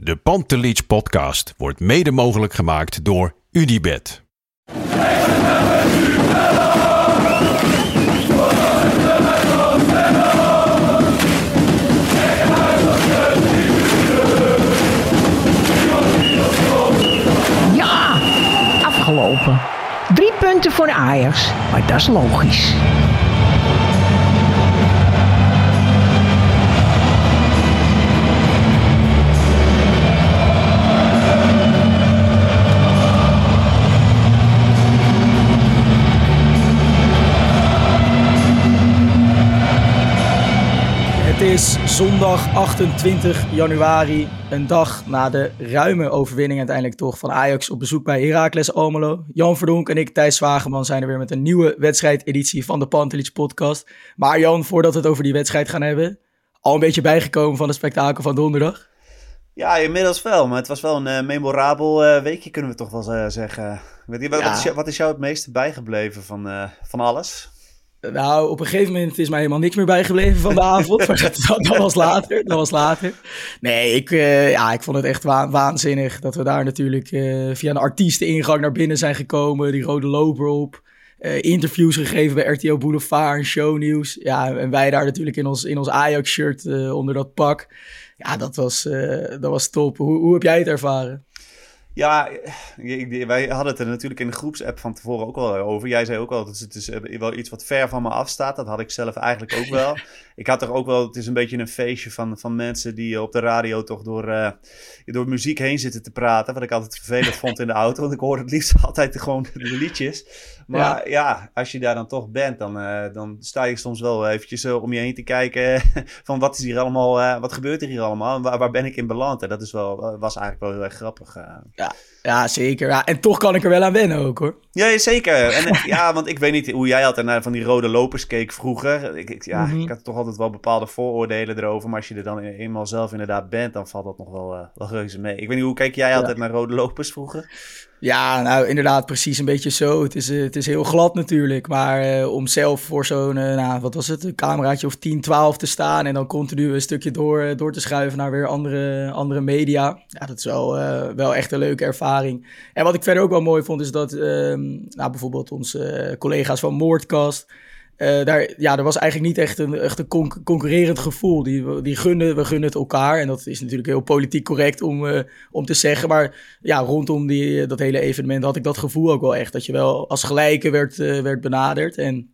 De Pantelich podcast wordt mede mogelijk gemaakt door Unibed. Ja, afgelopen. Drie punten voor Ajax, maar dat is logisch. Is zondag 28 januari, een dag na de ruime overwinning uiteindelijk toch van Ajax op bezoek bij Heracles Almelo. Jan Verdonk en ik, Thijs Zwageman, zijn er weer met een nieuwe wedstrijdeditie van de Pantelich podcast. Maar Jan, voordat we het over die wedstrijd gaan hebben, al een beetje bijgekomen van het spektakel van donderdag? Ja, inmiddels wel, maar het was wel een uh, memorabel uh, weekje, kunnen we toch wel uh, zeggen. Wat, ja. wat, is jou, wat, is jou, het meeste bijgebleven van, van alles? Nou, op een gegeven moment is mij helemaal niks meer bijgebleven van de avond. dat, was later. Dat was later. Nee, ik, uh, ja, ik vond het echt wa waanzinnig dat we daar natuurlijk uh, via een artiesteningang naar binnen zijn gekomen. Die rode loper op. Uh, interviews gegeven bij RTL Boulevard en shownieuws. Ja, en wij daar natuurlijk in ons, in ons Ajax-shirt onder dat pak. Ja, dat was, dat was top. Hoe, hoe heb jij het ervaren? Ja, wij hadden het er natuurlijk in de groepsapp van tevoren ook wel over. Jij zei ook wel, dat het is wel iets wat ver van me afstaat. Dat had ik zelf eigenlijk ook wel. Ik had er ook wel, het is een beetje een feestje van, van mensen die op de radio toch door, uh, door muziek heen zitten te praten. Wat ik altijd vervelend vond in de auto, want ik hoorde het liefst altijd gewoon de liedjes. Maar ja, ja als je daar dan toch bent, dan, uh, dan sta je soms wel eventjes uh, om je heen te kijken van wat is hier allemaal, wat gebeurt er hier allemaal en waar, waar ben ik in beland. En dat is wel, was eigenlijk wel heel erg grappig. Yeah. Ja, zeker. Ja, en toch kan ik er wel aan wennen ook hoor. Ja, zeker. En, ja, want ik weet niet hoe jij altijd naar van die rode lopers keek vroeger. Ik, ik ja, mm -hmm. ik had toch altijd wel bepaalde vooroordelen erover. Maar als je er dan eenmaal zelf inderdaad bent, dan valt dat nog wel, uh, wel reuze mee. Ik weet niet, hoe keek jij altijd ja. naar rode lopers vroeger? Ja, nou inderdaad, precies een beetje zo. Het is, uh, het is heel glad natuurlijk. Maar uh, om zelf voor zo'n, nou, wat was het, een cameraatje of 10, 12 te staan. En dan continu een stukje door, door te schuiven naar weer andere, andere media. Ja, dat is wel, wel echt een leuke ervaring. En wat ik verder ook wel mooi vond, is dat nou, bijvoorbeeld onze collega's van Moordcast. Uh, daar, ja, er was eigenlijk niet echt een, echt concurrerend gevoel. Die, die gunnen, we gunnen het elkaar. En dat is natuurlijk heel politiek correct om, uh, om te zeggen. Maar ja, rondom die, dat hele evenement had ik dat gevoel ook wel echt. Dat je wel als gelijke werd, werd benaderd. En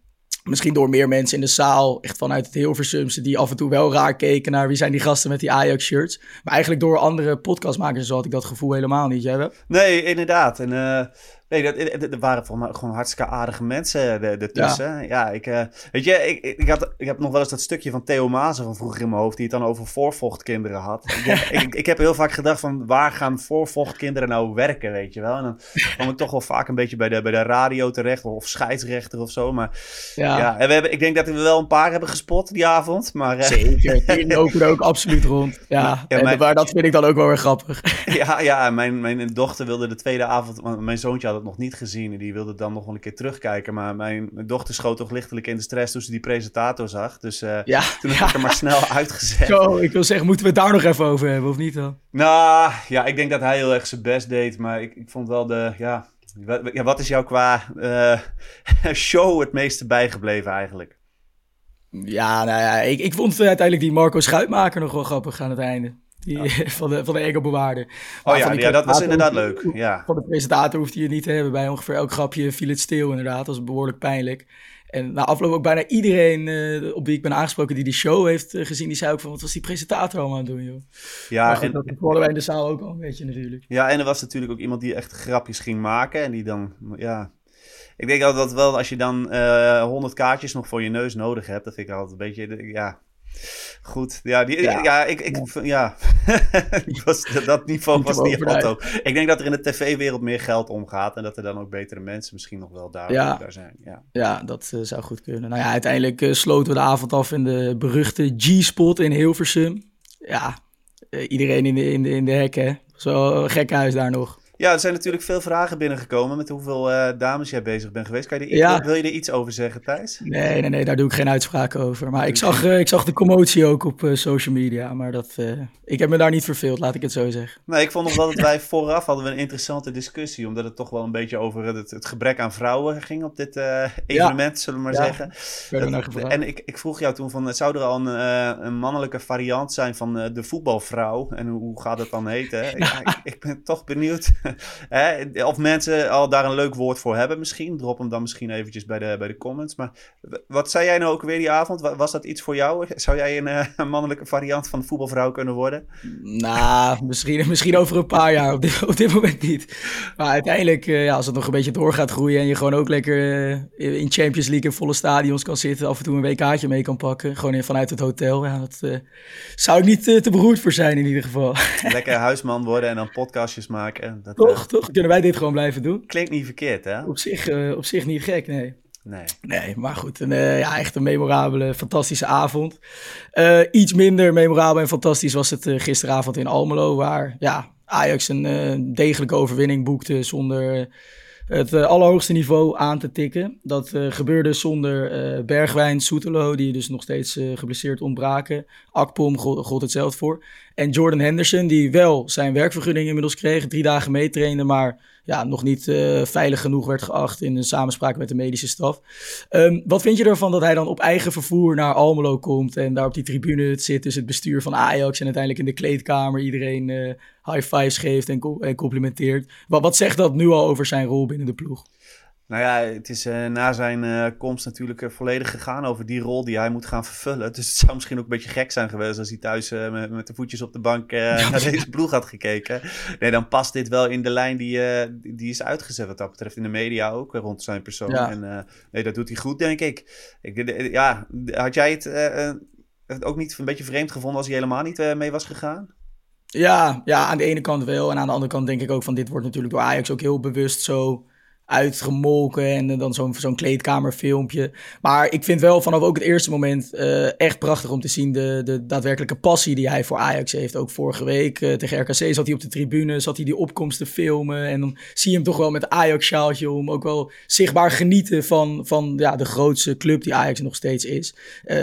misschien door meer mensen in de zaal, echt vanuit het Hilversumse, die af en toe wel raar keken naar wie zijn die gasten met die Ajax-shirts. Maar eigenlijk door andere podcastmakers had ik dat gevoel helemaal niet. Jij wel? Nee, inderdaad. En Nee, dat, er waren mij gewoon hartstikke aardige mensen ertussen. Ja, ja ik, uh, weet je, ik, ik, had, ik heb nog wel eens dat stukje van Theo Mazen van vroeger in mijn hoofd, die het dan over voorvochtkinderen had. ik, ik, ik, heb heel vaak gedacht van, waar gaan voorvochtkinderen nou werken, weet je wel? En dan kwam ik toch wel vaak een beetje bij de, bij de radio terecht, of scheidsrechter of zo. Maar ja, ja en we hebben, ik denk dat we wel een paar hebben gespot die avond. Maar, Zeker, die lopen er ook absoluut rond. Ja, ja en, maar dat vind ik dan ook wel weer grappig. ja, ja mijn, mijn dochter wilde de tweede avond, mijn zoontje had nog niet gezien. En die wilde dan nog wel een keer terugkijken. Maar mijn, mijn dochter schoot toch lichtelijk in de stress toen ze die presentator zag. Dus uh, ja, toen heb ja. ik er maar snel uitgezet. Zo, ik wil zeggen, moeten we het daar nog even over hebben, of niet dan? Nou, ja, ik denk dat hij heel erg zijn best deed. Maar ik, ik vond wel de, ja... Ja, wat is jou qua uh, show het meeste bijgebleven eigenlijk? Ja, nou ja, ik, ik vond uiteindelijk die Marco Schuitmaker nog wel grappig aan het einde. Die, van, de, van de. Oh ja, ja dat was inderdaad leuk. Ja. Van de presentator hoeft hij het niet te hebben. Bij ongeveer elk grapje viel het stil inderdaad. Dat was behoorlijk pijnlijk. En na afloop ook bijna iedereen uh, op wie ik ben aangesproken die die show heeft uh, gezien, die zei ook van wat was die presentator allemaal aan het doen, joh. Ja, goed, en, dat hoorden wij in de zaal ook al een beetje natuurlijk. Ja, en er was natuurlijk ook iemand die echt grapjes ging maken en die dan, ja... Ik denk altijd dat wel als je dan uh, 100 kaartjes nog voor je neus nodig hebt, dat vind ik altijd een beetje, ja... Goed, ja, die, ja. ja ik, ik, ja. was, dat niveau was niet auto. Ik denk dat er in de tv-wereld meer geld omgaat en dat er dan ook betere mensen misschien nog wel daar, ja. daar zijn. Ja, ja dat uh, zou goed kunnen. Nou ja, uiteindelijk uh, sloten we de avond af in de beruchte G-spot in Hilversum. Ja, uh, iedereen in de, in de, in de hekken. Zo gek huis daar nog. Ja, er zijn natuurlijk veel vragen binnengekomen met hoeveel uh, dames jij bezig bent geweest. Kan je ja. Wil je er iets over zeggen, Thijs? Nee, nee, nee, daar doe ik geen uitspraken over. Maar ik zag, uh, ik zag de commotie ook op uh, social media. Maar dat, ik heb me daar niet verveeld, laat ik het zo zeggen. Nee, ik vond nog wel dat wij vooraf hadden we een interessante discussie. Omdat het toch wel een beetje over het, het gebrek aan vrouwen ging op dit evenement, zullen we maar ja. zeggen. Dat, en ik, ik vroeg jou toen van, zou er al een, een mannelijke variant zijn van de voetbalvrouw? En hoe gaat het dan heten? ik, ik ben toch benieuwd of mensen al daar een leuk woord voor hebben misschien. Drop hem dan misschien eventjes bij de, bij de comments. Maar wat zei jij nou ook weer die avond? Was dat iets voor jou? Zou jij een, uh, een mannelijke variant van de voetbalvrouw kunnen worden? Nou, misschien, misschien over een paar jaar. Op dit, op dit moment niet. Maar uiteindelijk, uh, ja, als het nog een beetje door gaat groeien... en je gewoon ook lekker uh, in Champions League in volle stadions kan zitten... af en toe een WK'tje mee kan pakken. Gewoon in, vanuit het hotel. Ja, dat zou ik niet te beroerd voor zijn in ieder geval. Lekker huisman worden en dan podcastjes maken. Dat, toch, toch? Kunnen wij dit gewoon blijven doen? Klinkt niet verkeerd, hè? Op zich, uh, op zich niet gek, nee. Nee. Nee, maar goed. Een, uh, ja, echt een memorabele, fantastische avond. Uh, iets minder memorabel en fantastisch was het gisteravond in Almelo, waar ja, Ajax een degelijke overwinning boekte zonder het uh, allerhoogste niveau aan te tikken. Dat uh, gebeurde zonder uh, Bergwijn, Soetelo, die dus nog steeds geblesseerd ontbraken. Akpom gold hetzelfde voor. En Jordan Henderson, die wel zijn werkvergunning inmiddels kreeg, drie dagen meetrainde, maar ja, nog niet veilig genoeg werd geacht in een samenspraak met de medische staf. Um, wat vind je ervan dat hij dan op eigen vervoer naar Almelo komt en daar op die tribune zit, dus het bestuur van Ajax en uiteindelijk in de kleedkamer iedereen high fives geeft en, en complimenteert. Wat, wat zegt dat nu al over zijn rol binnen de ploeg? Nou ja, het is uh, na zijn uh, komst natuurlijk uh, volledig gegaan over die rol die hij moet gaan vervullen. Dus het zou misschien ook een beetje gek zijn geweest als hij thuis met, met, de voetjes op de bank naar deze ploeg had gekeken. Nee, dan past dit wel in de lijn die, die is uitgezet wat dat betreft in de media ook rond zijn persoon. Ja. En nee, dat doet hij goed, denk ik. ik ja, had jij het ook niet een beetje vreemd gevonden als hij helemaal niet mee was gegaan? Ja, ja, aan de ene kant wel. En aan de andere kant denk ik ook van dit wordt natuurlijk door Ajax ook heel bewust zo uitgemolken en dan zo'n zo'n kleedkamerfilmpje. Maar ik vind wel vanaf ook het eerste moment uh, echt prachtig om te zien de, de daadwerkelijke passie die hij voor Ajax heeft. Ook vorige week uh, tegen RKC zat hij op de tribune, zat hij die opkomst te filmen en dan zie je hem toch wel met Ajax-sjaaltje om ook wel zichtbaar genieten van, van ja, de grootste club die Ajax nog steeds is.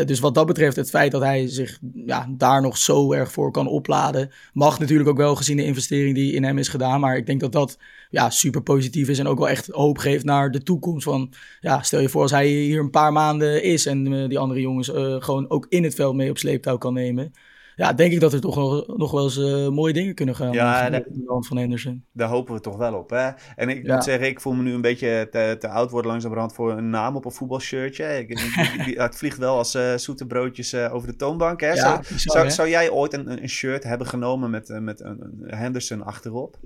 Dus wat dat betreft het feit dat hij zich ja, daar nog zo erg voor kan opladen, mag natuurlijk ook wel gezien de investering die in hem is gedaan. Maar ik denk dat dat ja, super positief is en ook wel echt hoop geeft naar de toekomst. Van, ja, stel je voor als hij hier een paar maanden is en uh, die andere jongens uh, gewoon ook in het veld mee op sleeptouw kan nemen. Ja, denk ik dat er toch nog, nog wel eens uh, mooie dingen kunnen gaan. Ja, de, de hand van Henderson. Daar hopen we toch wel op. Hè? En ik ja. moet zeggen, ik voel me nu een beetje te, te oud worden langzamerhand voor een naam op een voetbalshirtje. Ik, het vliegt wel als zoete broodjes over de toonbank. Hè? Ja, zou, zou, zou, jij ooit een, een shirt hebben genomen met, met een, een Henderson achterop?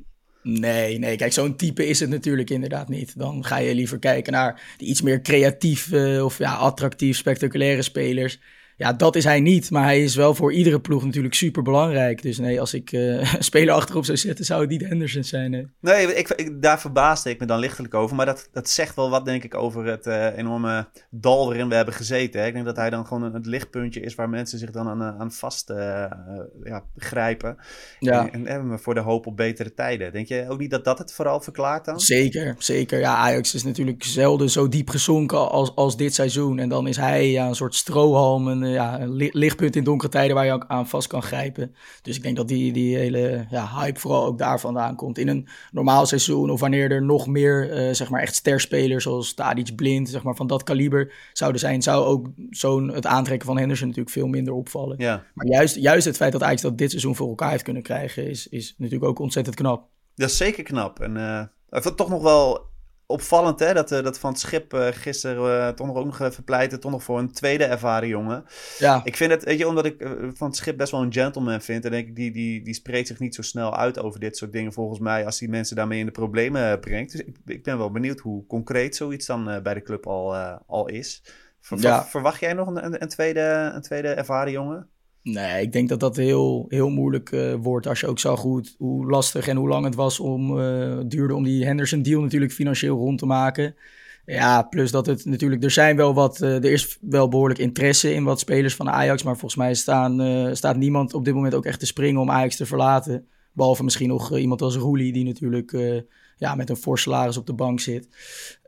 Nee, nee. Kijk, zo'n type is het natuurlijk inderdaad niet. Dan ga je liever kijken naar die iets meer creatieve of ja, attractief, spectaculaire spelers. Ja, dat is hij niet. Maar hij is wel voor iedere ploeg natuurlijk super belangrijk. Dus nee, als ik uh, een speler achterop zou zetten, zou het niet Henderson zijn. Nee, nee ik, ik, daar verbaasde ik me dan lichtelijk over. Maar dat, dat zegt wel wat, denk ik, over het uh, enorme dal waarin we hebben gezeten. Hè? Ik denk dat hij dan gewoon een, het lichtpuntje is waar mensen zich dan aan, eh, aan vast uh, ja, grijpen. Ja. En, hebben we voor de hoop op betere tijden. Denk je ook niet dat dat het vooral verklaart dan? Zeker, zeker. Ja, Ajax is natuurlijk zelden zo diep gezonken als, als dit seizoen. En dan is hij ja, een soort strohalm, ja, een lichtpunt in donkere tijden waar je ook aan vast kan grijpen. Dus ik denk dat die, die hele ja, hype vooral ook daar vandaan komt. In een normaal seizoen of wanneer er nog meer zeg maar echt sterspelers zoals Tadic Blind, zeg maar van dat kaliber zouden zijn, zou ook zo'n het aantrekken van Henderson natuurlijk veel minder opvallen. Ja. Maar juist, juist het feit dat Ajax dat dit seizoen voor elkaar heeft kunnen krijgen, is, is natuurlijk ook ontzettend knap. Dat is zeker knap. En uh, toch nog wel opvallend hè, dat, uh, dat Van het Schip uh, gisteren uh, toch nog ook nog even pleiten, toch nog voor een tweede ervaren jongen. Ja. Ik vind het, weet je, omdat ik Van het Schip best wel een gentleman vind, en denk ik, die, die, die spreekt zich niet zo snel uit over dit soort dingen volgens mij, als die mensen daarmee in de problemen brengt. Dus ik, ik ben wel benieuwd hoe concreet zoiets dan bij de club al, al is. Ver, ja. Verwacht jij nog een, een, tweede, een tweede ervaren jongen? Nee, ik denk dat dat heel, heel moeilijk uh, wordt. Als je ook zag hoe, hoe lastig en hoe lang het was om, uh, duurde om die Henderson deal natuurlijk financieel rond te maken. Ja, plus dat het natuurlijk, er zijn wel wat, uh, er is wel behoorlijk interesse in wat spelers van Ajax. Maar volgens mij staan, staat niemand op dit moment ook echt te springen om Ajax te verlaten. Behalve misschien nog iemand als Roelie, die natuurlijk ja, met een fors salaris op de bank zit.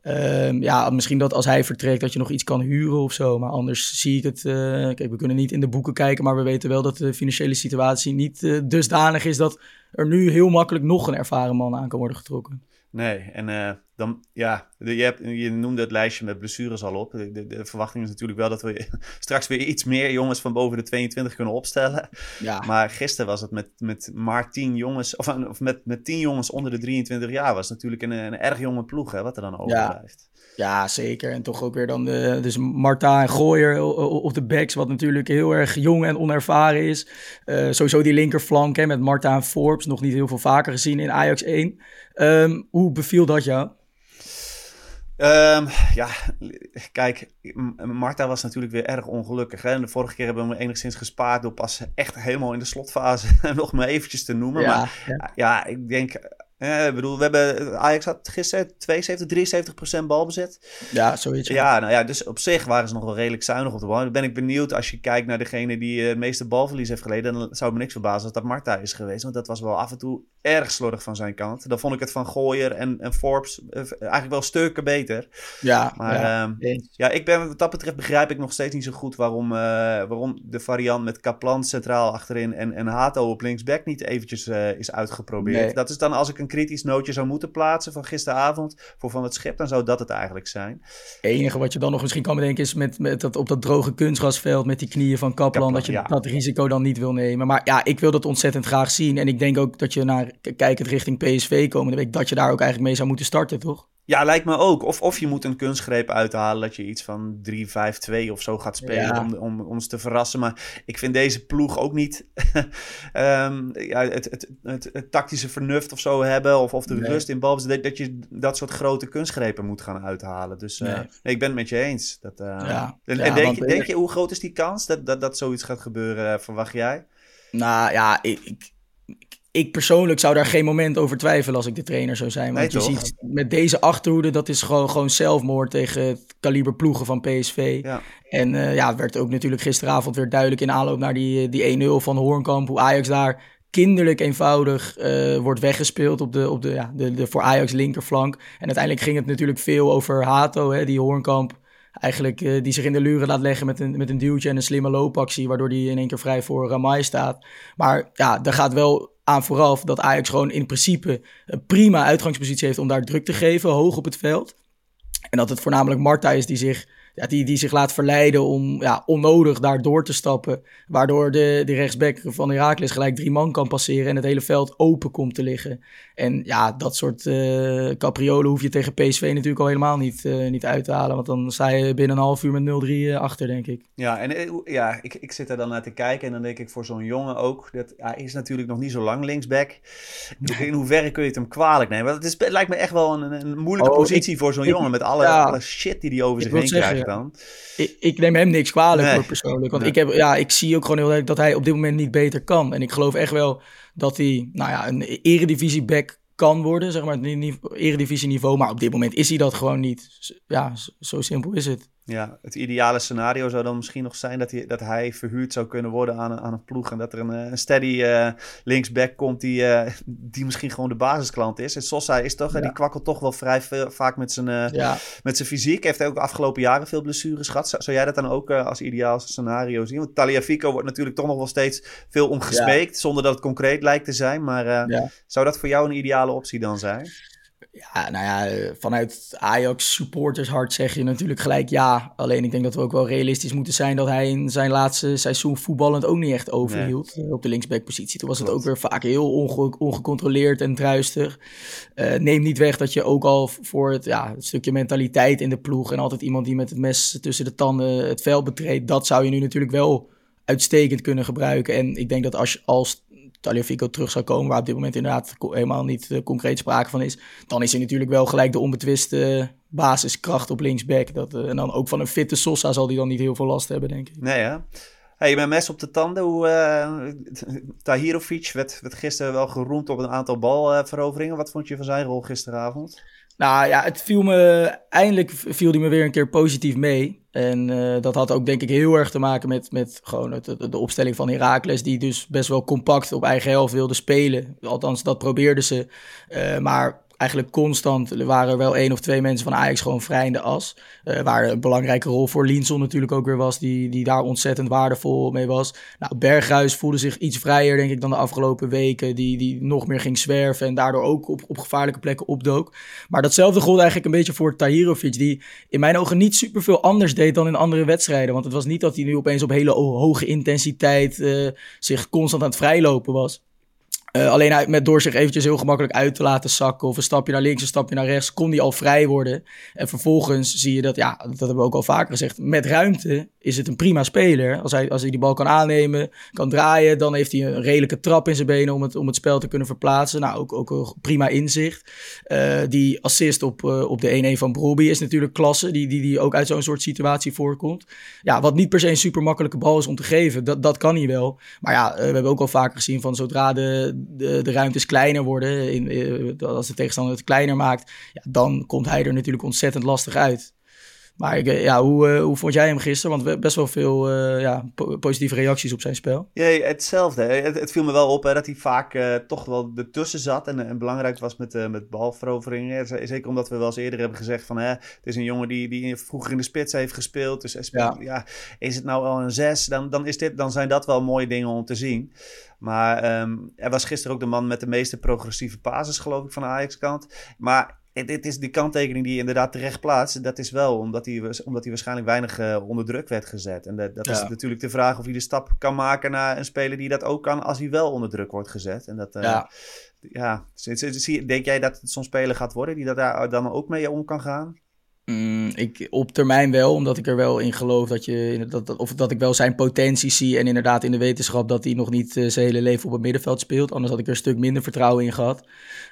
Um, ja, misschien dat als hij vertrekt dat je nog iets kan huren of zo. Maar anders zie ik het. Uh, kijk, we kunnen niet in de boeken kijken, maar we weten wel dat de financiële situatie niet uh, dusdanig is dat er nu heel makkelijk nog een ervaren man aan kan worden getrokken. Nee, en uh, dan, ja, je, hebt, je noemde het lijstje met blessures al op. De, de, verwachting is natuurlijk wel dat we straks weer iets meer jongens van boven de 22 kunnen opstellen. Ja. Maar gisteren was het met, met maar 10 jongens, of, of met, met 10 jongens onder de 23 jaar, was natuurlijk een, een erg jonge ploeg, hè, wat er dan overblijft. Ja. Ja, zeker. En toch ook weer dan de, dus Marta en Gooier op de backs, wat natuurlijk heel erg jong en onervaren is. Uh, sowieso die linkerflank hè, met Marta en Forbes, nog niet heel veel vaker gezien in Ajax 1. Um, hoe beviel dat jou? Um, ja, kijk, Marta was natuurlijk weer erg ongelukkig. Hè? de vorige keer hebben we hem enigszins gespaard door pas echt helemaal in de slotfase nog maar eventjes te noemen. Ja, maar ja. ja, ik denk ik bedoel, we hebben, Ajax had gisteren 72, 73 procent balbezit. Ja, zoiets. Ja, nou ja, dus op zich waren ze nog wel redelijk zuinig op de bal. Dan ben ik benieuwd als je kijkt naar degene die het meeste balverlies heeft geleden. Dan zou me niks verbazen als dat Marta is geweest. Want dat was wel af en toe erg slordig van zijn kant. Dan vond ik het van Gooier en, en Forbes eigenlijk wel stukken beter. Ja, maar ja, uh, ja, ik ben, wat dat betreft begrijp ik nog steeds niet zo goed waarom, uh, waarom de variant met Kaplan centraal achterin en, en Hato op linksback niet eventjes uh, is uitgeprobeerd. Nee. Dat is dan als ik een kritisch nootje zou moeten plaatsen van gisteravond voor Van het Schip, dan zou dat het eigenlijk zijn. Het enige wat je dan nog misschien kan bedenken is met, met dat, op dat droge kunstgrasveld met die knieën van Kaplan, Kaplan, dat je ja. dat risico dan niet wil nemen. Maar ja, ik wil dat ontzettend graag zien. En ik denk ook dat je naar kijkend richting PSV komende week, dat je daar ook eigenlijk mee zou moeten starten, toch? Ja, lijkt me ook. Of, of je moet een kunstgreep uithalen dat je iets van 3-5-2 of zo gaat spelen Ja. om, om ons te verrassen. Maar ik vind deze ploeg ook niet ehm, ja, het, het, het, het tactische vernuft of zo hebben. Of, of de Nee. rust in balbezit. Dat, dat je dat soort grote kunstgrepen moet gaan uithalen. Dus eh, Nee. nee, ik ben het met je eens. Dat, eh, Ja. En, denk, je, denk je, hoe groot is die kans dat, dat, dat zoiets gaat gebeuren, eh, verwacht jij? Nou ja, ik, ik, ik persoonlijk zou daar geen moment over twijfelen als ik de trainer zou zijn. Want Nee, je ziet met deze achterhoede, dat is gewoon, gewoon zelfmoord tegen het kaliber ploegen van PSV. Ja. En eh, ja, het werd ook natuurlijk gisteravond weer duidelijk in aanloop naar die, die 1-0 van Hoornkamp. Hoe Ajax daar kinderlijk eenvoudig eh, wordt weggespeeld op, de, op de, ja, de, de voor Ajax linkerflank. En uiteindelijk ging het natuurlijk veel over Hato, hè, die Hoornkamp eigenlijk eh, die zich in de luren laat leggen met een, met een duwtje en een slimme loopactie, waardoor hij in één keer vrij voor Ramai staat. Maar ja, daar gaat wel aan vooraf dat Ajax gewoon in principe een prima uitgangspositie heeft om daar druk te geven, hoog op het veld. En dat het voornamelijk Marta is die zich, ja, die, die zich laat verleiden om ja, onnodig daar door te stappen. Waardoor de, de rechtsback van Heracles gelijk drie man kan passeren en het hele veld open komt te liggen. En ja, dat soort eh capriolen hoef je tegen PSV natuurlijk al helemaal niet, eh, niet uit te halen. Want dan sta je binnen een half uur met 0-3 eh, achter, denk ik. Ja, en ja, ik, ik zit er dan naar te kijken en dan denk ik voor zo'n jongen ook, dat, hij is natuurlijk nog niet zo lang linksback. In hoeverre kun je het hem kwalijk nemen? Want het, is, het lijkt me echt wel een, een moeilijke Oh, positie voor zo'n jongen met alle, ja. alle shit die hij over zich heen zeggen, krijgt. Dan. Ik, ik neem hem niks kwalijk Nee. hoor, persoonlijk. Want Nee. ik, heb, ja, ik zie ook gewoon heel duidelijk dat hij op dit moment niet beter kan. En ik geloof echt wel dat hij nou ja, een eredivisie-back kan worden, zeg maar, het ni- ni- eredivisieniveau. Maar op dit moment is hij dat gewoon niet. Ja, zo simpel is het. Ja, het ideale scenario zou dan misschien nog zijn dat hij, dat hij verhuurd zou kunnen worden aan, een- aan een ploeg. En dat er een, eh, een steady eh, linksback komt die, eh, die misschien gewoon de basisklant is. En Sosa is toch, eh, die kwakkelt toch wel vrij veel, vaak met zijn, Ja, met zijn fysiek. Heeft ook de afgelopen jaren veel blessures gehad. Zou, zou jij dat dan ook als ideaal scenario zien? Want Taliafico wordt natuurlijk toch nog wel steeds veel omgesmeekt. Zonder dat het concreet lijkt te zijn. Maar zou dat voor jou een ideale optie dan zijn? Ja, nou ja, eh, vanuit Ajax supportershart zeg je natuurlijk gelijk ja. Alleen ik denk dat we ook wel realistisch moeten zijn dat hij in zijn laatste seizoen voetballend ook niet echt overhield eh, op de linksbackpositie. Toen was het ook weer vaak heel onge- ongecontroleerd en druistig. Eh neem niet weg dat je ook al voor het, ja, het stukje mentaliteit in de ploeg en altijd iemand die met het mes tussen de tanden het veld betreedt, dat zou je nu natuurlijk wel uitstekend kunnen gebruiken. En ik denk dat als, als Taliafico terug zou komen, waar op dit moment inderdaad helemaal niet eh, concreet sprake van is, dan is hij natuurlijk wel gelijk de onbetwiste basiskracht op linksback. Dat, eh, en dan ook van een fitte Sosa zal hij dan niet heel veel last hebben, denk ik. Nee, hè? Hey, met mes op de tanden. Hoe, eh, Tahirovic werd, werd gisteren wel geroemd op een aantal balveroveringen. Wat vond je van zijn rol gisteravond? Nou ja, het viel me, eindelijk viel hij me weer een keer positief mee. En eh, dat had ook denk ik heel erg te maken met, met gewoon de opstelling van Heracles, die dus best wel compact op eigen helft wilde spelen. Althans, dat probeerden ze. Eh, maar eigenlijk constant waren er wel één of twee mensen van Ajax gewoon vrij in de as. Eh, waar een belangrijke rol voor Linson natuurlijk ook weer was, die, die daar ontzettend waardevol mee was. Nou, Berghuis voelde zich iets vrijer, denk ik, dan de afgelopen weken. Die, die nog meer ging zwerven en daardoor ook op, op gevaarlijke plekken opdook. Maar datzelfde gold eigenlijk een beetje voor Tahirovic, die in mijn ogen niet superveel anders deed dan in andere wedstrijden. Want het was niet dat hij nu opeens op hele ho- hoge intensiteit eh, zich constant aan het vrijlopen was. Eh, alleen met door zich eventjes heel gemakkelijk uit te laten zakken of een stapje naar links, een stapje naar rechts, kon hij al vrij worden. En vervolgens zie je dat, ja, dat hebben we ook al vaker gezegd, met ruimte is het een prima speler. Als hij, als hij die bal kan aannemen, kan draaien, dan heeft hij een redelijke trap in zijn benen om het, om het spel te kunnen verplaatsen. Nou, ook, ook een prima inzicht. Eh, die assist op, eh, op de 1-1 van Broby is natuurlijk klasse, die, die, die ook uit zo'n soort situatie voorkomt. Ja, wat niet per se een super makkelijke bal is om te geven, dat, dat kan hij wel. Maar ja, we hebben ook al vaker gezien van zodra de, de, de ruimtes kleiner worden, in, eh, als de tegenstander het kleiner maakt, ja, dan komt hij er natuurlijk ontzettend lastig uit. Maar ik, eh, ja, hoe, eh, hoe vond jij hem gisteren? Want we hebben best wel veel eh, ja, po- positieve reacties op zijn spel. Ja, hetzelfde. hè. Het, het viel me wel op hè, dat hij vaak toch wel ertussen zat en, en belangrijk was met, met balveroveringen. Zeker omdat we wel eens eerder hebben gezegd van hè, het is een jongen die, die vroeger in de spits heeft gespeeld. Dus hij speelt, ja. Ja. is het nou al een zes? Dan, dan, is dit, dan zijn dat wel mooie dingen om te zien. Maar ehm er was gisteren ook de man met de meeste progressieve basis, geloof ik, van de Ajax-kant. Maar het is die kanttekening die je inderdaad terecht plaatst. Dat is wel omdat hij, omdat hij waarschijnlijk weinig eh, onder druk werd gezet. En dat, dat is natuurlijk de vraag of hij de stap kan maken naar een speler die dat ook kan als hij wel onder druk wordt gezet. En dat, eh, Ja. Denk jij dat het zo'n speler gaat worden die dat daar dan ook mee om kan gaan? Mm, ik, op termijn wel, omdat ik er wel in geloof dat je, dat, of dat ik wel zijn potentie zie. En inderdaad in de wetenschap dat hij nog niet eh, zijn hele leven op het middenveld speelt. Anders had ik er een stuk minder vertrouwen in gehad.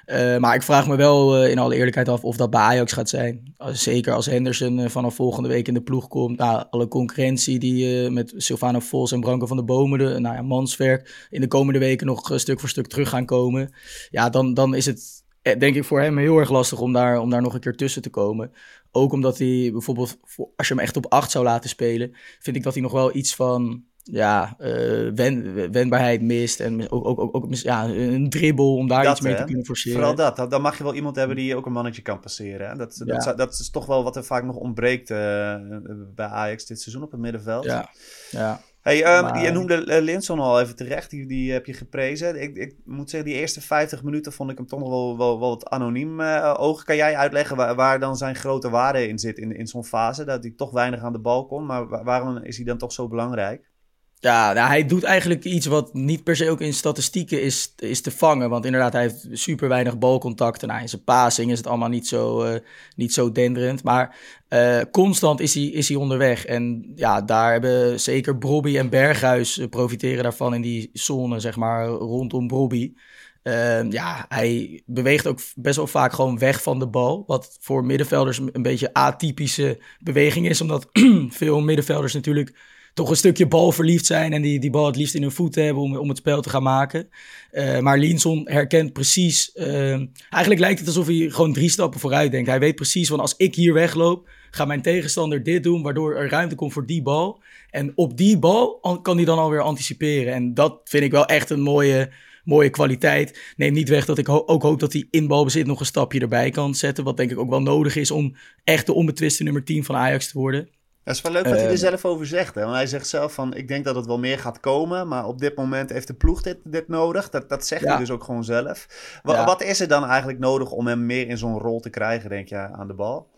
Eh, maar ik vraag me wel eh, in alle eerlijkheid af of dat bij Ajax gaat zijn. Zeker als Henderson vanaf volgende week in de ploeg komt. Nou, alle concurrentie die met Sylvano Vos en Branko van de Bomen, de, nou ja, manswerk, in de komende weken nog stuk voor stuk terug gaan komen. Ja, dan, dan is het denk ik voor hem heel erg lastig om daar, om daar nog een keer tussen te komen. Ook omdat hij bijvoorbeeld, voor- als je hem echt op 8 zou laten spelen, vind ik dat hij nog wel iets van ja, eh, wen, wendbaarheid mist. En ook, ook, ook, ook ja, een dribbel om daar Dat, iets mee hè? te kunnen forceren. Vooral dat. Dan- mag je wel iemand hebben die ook een mannetje kan passeren. Hè? Dat, dat, dat is toch wel wat er vaak nog ontbreekt eh, bij Ajax dit seizoen op het middenveld. Ja, ja. Hey, ehm, Maar- Je noemde uh, Linson al even terecht, die, die heb je geprezen. Ik, ik moet zeggen, die eerste 50 minuten vond ik hem toch nog wel, wel, wel wat anoniem eh oog. Kan jij uitleggen waar, waar dan zijn grote waarde in zit in, in zo'n fase? Dat hij toch weinig aan de bal komt, maar wa- waarom is hij dan toch zo belangrijk? Ja, nou, hij doet eigenlijk iets wat niet per se ook in statistieken is, is te vangen. Want inderdaad, hij heeft super weinig balcontacten. Nou, in zijn passing is het allemaal niet zo, eh, niet zo denderend. Maar eh, constant is hij, is hij onderweg. En ja, daar hebben zeker Brobby en Berghuis eh, profiteren daarvan in die zone, zeg maar, rondom Brobby. Ehm, ja, hij beweegt ook best wel vaak gewoon weg van de bal. Wat voor middenvelders een beetje atypische beweging is. Omdat veel middenvelders natuurlijk toch een stukje balverliefd zijn en die, die bal het liefst in hun voeten hebben om, om het spel te gaan maken. Uh, maar Linson herkent precies, uh, eigenlijk lijkt het alsof hij gewoon drie stappen vooruit denkt. Hij weet precies van als ik hier wegloop, gaat mijn tegenstander dit doen, waardoor er ruimte komt voor die bal. En op die bal kan hij dan alweer anticiperen. En dat vind ik wel echt een mooie, mooie kwaliteit. Neem niet weg dat ik ook hoop dat hij in balbezit nog een stapje erbij kan zetten. Wat denk ik ook wel nodig is om echt de onbetwiste nummer 10 van Ajax te worden. Dat is wel leuk wat hij er ehm. zelf over zegt. Hè? Want hij zegt zelf van, ik denk dat het wel meer gaat komen. Maar op dit moment heeft de ploeg dit, dit nodig. Dat, dat zegt hij dus ook gewoon zelf. Wat, wat is er dan eigenlijk nodig om hem meer in zo'n rol te krijgen, denk je, aan de bal?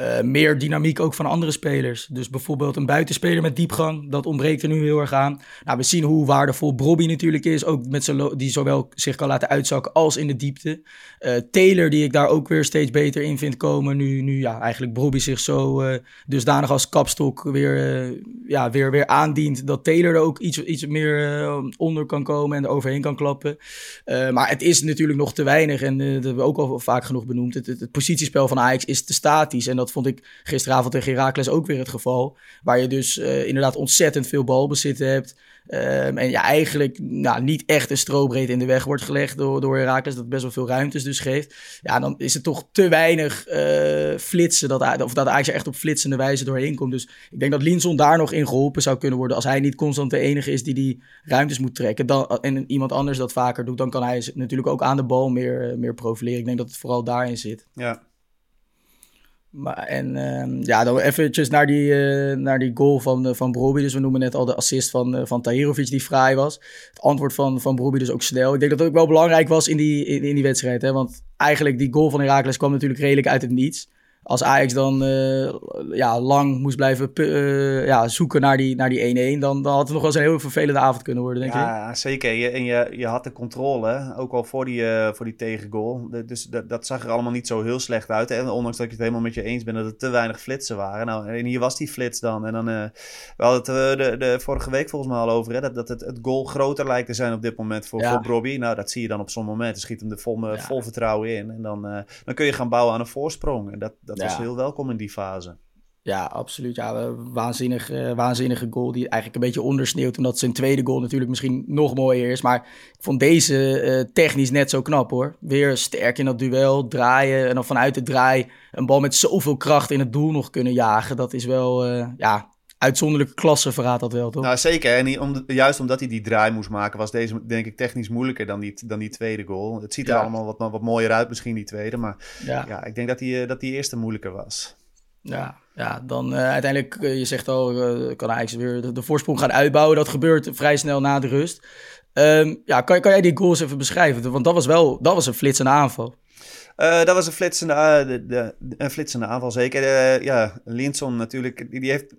Uh, meer dynamiek ook van andere spelers. Dus bijvoorbeeld een buitenspeler met diepgang, dat ontbreekt er nu heel erg aan. Nou, we zien hoe waardevol Brobby natuurlijk is, ook met zijn die zowel zich kan laten uitzakken als in de diepte. Uh, Taylor, die ik daar ook weer steeds beter in vind komen, nu, nu ja, eigenlijk Brobby zich zo uh, dusdanig als kapstok weer, ja, weer, weer aandient, dat Taylor er ook iets, iets meer onder kan komen en er overheen kan klappen. maar het is natuurlijk nog te weinig en dat hebben we ook al vaak genoeg benoemd. Het, het, het positiespel van Ajax is te statisch en dat vond ik gisteravond tegen Herakles ook weer het geval. Waar je dus uh, inderdaad ontzettend veel balbezit hebt. Um, en ja, eigenlijk nou, niet echt een strobreed in de weg wordt gelegd door, door Herakles. Dat best wel veel ruimtes dus geeft. Ja, dan is het toch te weinig uh, flitsen. Dat, of dat Ajax er echt op flitsende wijze doorheen komt. Dus ik denk dat Linson daar nog in geholpen zou kunnen worden. Als hij niet constant de enige is die die ruimtes moet trekken. Dan, en iemand anders dat vaker doet. Dan kan hij natuurlijk ook aan de bal meer, meer profileren. Ik denk dat het vooral daarin zit. Ja, maar, en uh, ja, dan eventjes naar die, uh, naar die goal van, uh, van Broby. Dus we noemen net al de assist van, uh, van Tahirovic die fraai was. Het antwoord van, van Broby dus ook snel. Ik denk dat dat ook wel belangrijk was in die, in, in die wedstrijd. Hè? Want eigenlijk die goal van Herakles kwam natuurlijk redelijk uit het niets als Ajax dan uh, ja, lang moest blijven uh, ja, zoeken naar die 1-1, naar die dan, dan had het nog wel eens een heel vervelende avond kunnen worden, denk ik. Ja, zeker. Je, en je, je had de controle, ook al voor die, uh, voor die tegengoal. Dus dat, dat zag er allemaal niet zo heel slecht uit. En ondanks dat ik het helemaal met je eens ben dat er te weinig flitsen waren. Nou, en hier was die flits dan. En dan, we hadden het de, de vorige week volgens mij al over, hè, dat, dat het, het goal groter lijkt te zijn op dit moment voor, ja. voor Robbie. Nou, dat zie je dan op zo'n moment. schiet hem er vol, ja. vol vertrouwen in. En dan, dan kun je gaan bouwen aan een voorsprong. En dat, dat ja. was heel welkom in die fase. Ja, absoluut. Ja, waanzinnig, uh, waanzinnige goal die eigenlijk een beetje ondersneeuwt. Omdat zijn tweede goal natuurlijk misschien nog mooier is. Maar ik vond deze uh, technisch net zo knap hoor. Weer sterk in dat duel, draaien en dan vanuit de draai een bal met zoveel kracht in het doel nog kunnen jagen. Dat is wel, uh, ja, uitzonderlijke klasse verraadt dat wel, toch? Nou, zeker. En om, juist omdat hij die draai moest maken, was deze denk ik technisch moeilijker dan die, dan die tweede goal. Het ziet er allemaal wat, wat mooier uit, misschien die tweede. Maar ja, ja ik denk dat die, dat die eerste moeilijker was. Ja, ja dan uh, uiteindelijk, uh, je zegt al, uh, kan eigenlijk weer de, de, voorsprong gaan uitbouwen. Dat gebeurt vrij snel na de rust. Um, ja, kan, kan jij die goals even beschrijven? Want dat was wel dat was een flitsende aanval. Uh, dat was een flitsende, de, de, een flitsende aanval, zeker. Uh, ja, Linson natuurlijk, die, die heeft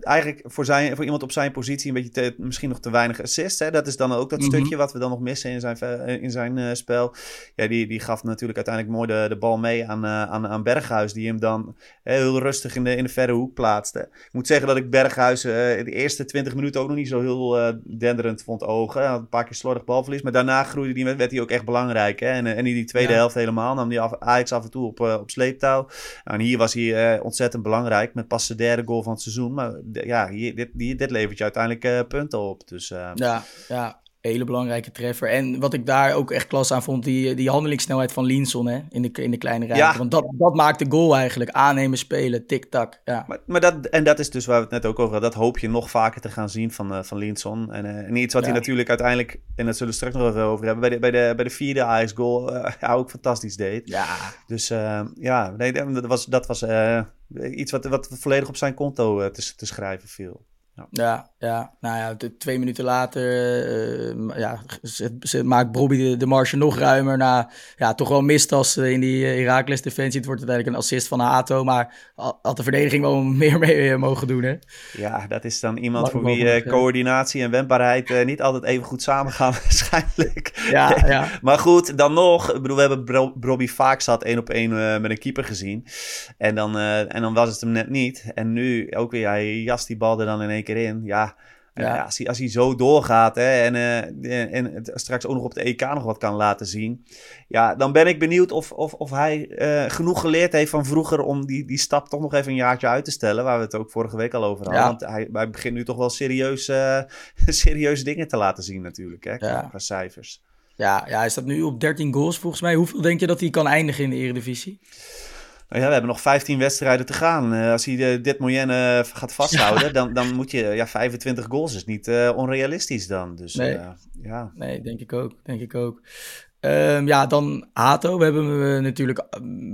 eigenlijk voor, zijn, voor iemand op zijn positie een beetje te, misschien nog te weinig assist. Hè? Dat is dan ook dat mm -hmm. stukje wat we dan nog missen in zijn, in zijn spel. Ja, die, die gaf natuurlijk uiteindelijk mooi de, de bal mee aan, aan, aan Berghuis, die hem dan heel rustig in de, in de verre hoek plaatste. Ik moet zeggen dat ik Berghuis de eerste 20 minuten ook nog niet zo heel denderend vond ogen. Een paar keer slordig balverlies, maar daarna groeide die, werd hij ook echt belangrijk. Hè? En, en in die tweede ja. helft helemaal nam die af, Ajax af en toe op, uh, op sleeptouw. Nou, en hier was hij uh, ontzettend belangrijk met pas de derde goal van het seizoen. Maar ja, dit, dit levert je uiteindelijk uh, punten op. Dus, ja, ja, hele belangrijke treffer. En wat ik daar ook echt klas aan vond, die, die handelingssnelheid van Linson hè, in, de, in de kleine ruimte. Ja. Want dat, dat maakt de goal eigenlijk. Aannemen, spelen, tik-tak. Ja. Maar, maar dat, en dat is dus waar we het net ook over hadden. Dat hoop je nog vaker te gaan zien van, uh, van Linson. En, uh, en iets wat ja. hij natuurlijk uiteindelijk, en dat zullen we straks nog even over hebben, bij de, bij de, bij de vierde Ajax goal uh, ja, ook fantastisch deed. Ja. Dus ja, nee, dat was, dat was iets wat, wat volledig op zijn konto te, te schrijven viel. Ja. ja, ja, nou ja, de, twee minuten later uh, ja, ze, ze maakt Bobby de, de marge nog ruimer na ja, toch wel mistas in die uh, Heracles defensie. Het wordt uiteindelijk een assist van Hato, maar had de verdediging wel meer mee uh, mogen doen. Hè? Ja, dat is dan iemand voor wie coördinatie en wendbaarheid niet altijd even goed samengaan waarschijnlijk. Ja, ja. maar goed, dan nog, ik bedoel, we hebben Bro Bobby vaak zat één op één met een keeper gezien. En dan, en dan was het hem net niet. En nu ook weer, hij jas die bal er dan in één in. Ja, Ja. als, hij, als hij zo doorgaat hè, en, uh, en het straks ook nog op de EK nog wat kan laten zien. Ja, dan ben ik benieuwd of, of, of hij uh, genoeg geleerd heeft van vroeger om die, die stap toch nog even een jaartje uit te stellen. Waar we het ook vorige week al over hadden. Want hij, hij begint nu toch wel serieus, uh, serieuze dingen te laten zien natuurlijk, hè, qua, cijfers. Ja, ja, hij staat nu op 13 goals volgens mij. Hoeveel denk je dat hij kan eindigen in de Eredivisie? Nou ja, we hebben nog 15 wedstrijden te gaan. Uh, als hij uh, dit Moyenne gaat vasthouden, dan, dan moet je... Ja, 25 goals is niet uh, onrealistisch dan. Dus, nee. ja. nee, denk ik ook. Denk ik ook. Um, ja, dan Hato. We hebben hem natuurlijk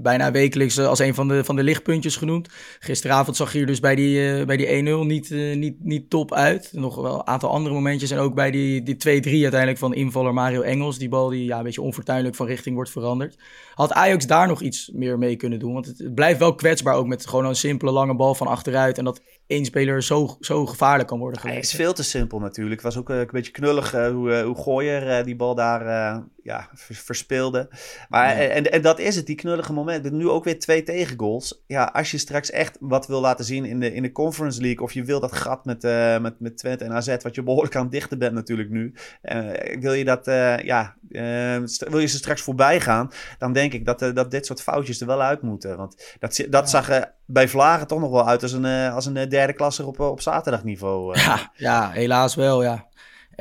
bijna wekelijks als een van de, van de lichtpuntjes genoemd. Gisteravond zag je er dus bij die, bij die 1-0 niet, niet, niet top uit. Nog wel een aantal andere momentjes. En ook bij die, die 2-3 uiteindelijk van invaller Mario Engels. Die bal die ja, een beetje onfortuinlijk van richting wordt veranderd. Had Ajax daar nog iets meer mee kunnen doen? Want het, blijft wel kwetsbaar ook met gewoon een simpele lange bal van achteruit. En dat één speler zo, zo gevaarlijk kan worden Hij is veel te simpel natuurlijk. Het was ook een beetje knullig uh, hoe, uh, hoe Gooier die bal daar ja, verspeelde. Maar en, en dat is het, die knullige moment. Nu ook weer twee tegengoals. Ja, als je straks echt wat wil laten zien in de, in de Conference League... of je wil dat gat met, met, met Twente en AZ... wat je behoorlijk aan het dichten bent natuurlijk nu... Wil je dat, ja, wil je ze straks voorbij gaan... dan denk ik dat, dat dit soort foutjes er wel uit moeten. Want dat, dat zag er bij Vlagen toch nog wel uit als een, als een derde klasser op, op zaterdagniveau. Ja, ja, helaas wel, ja.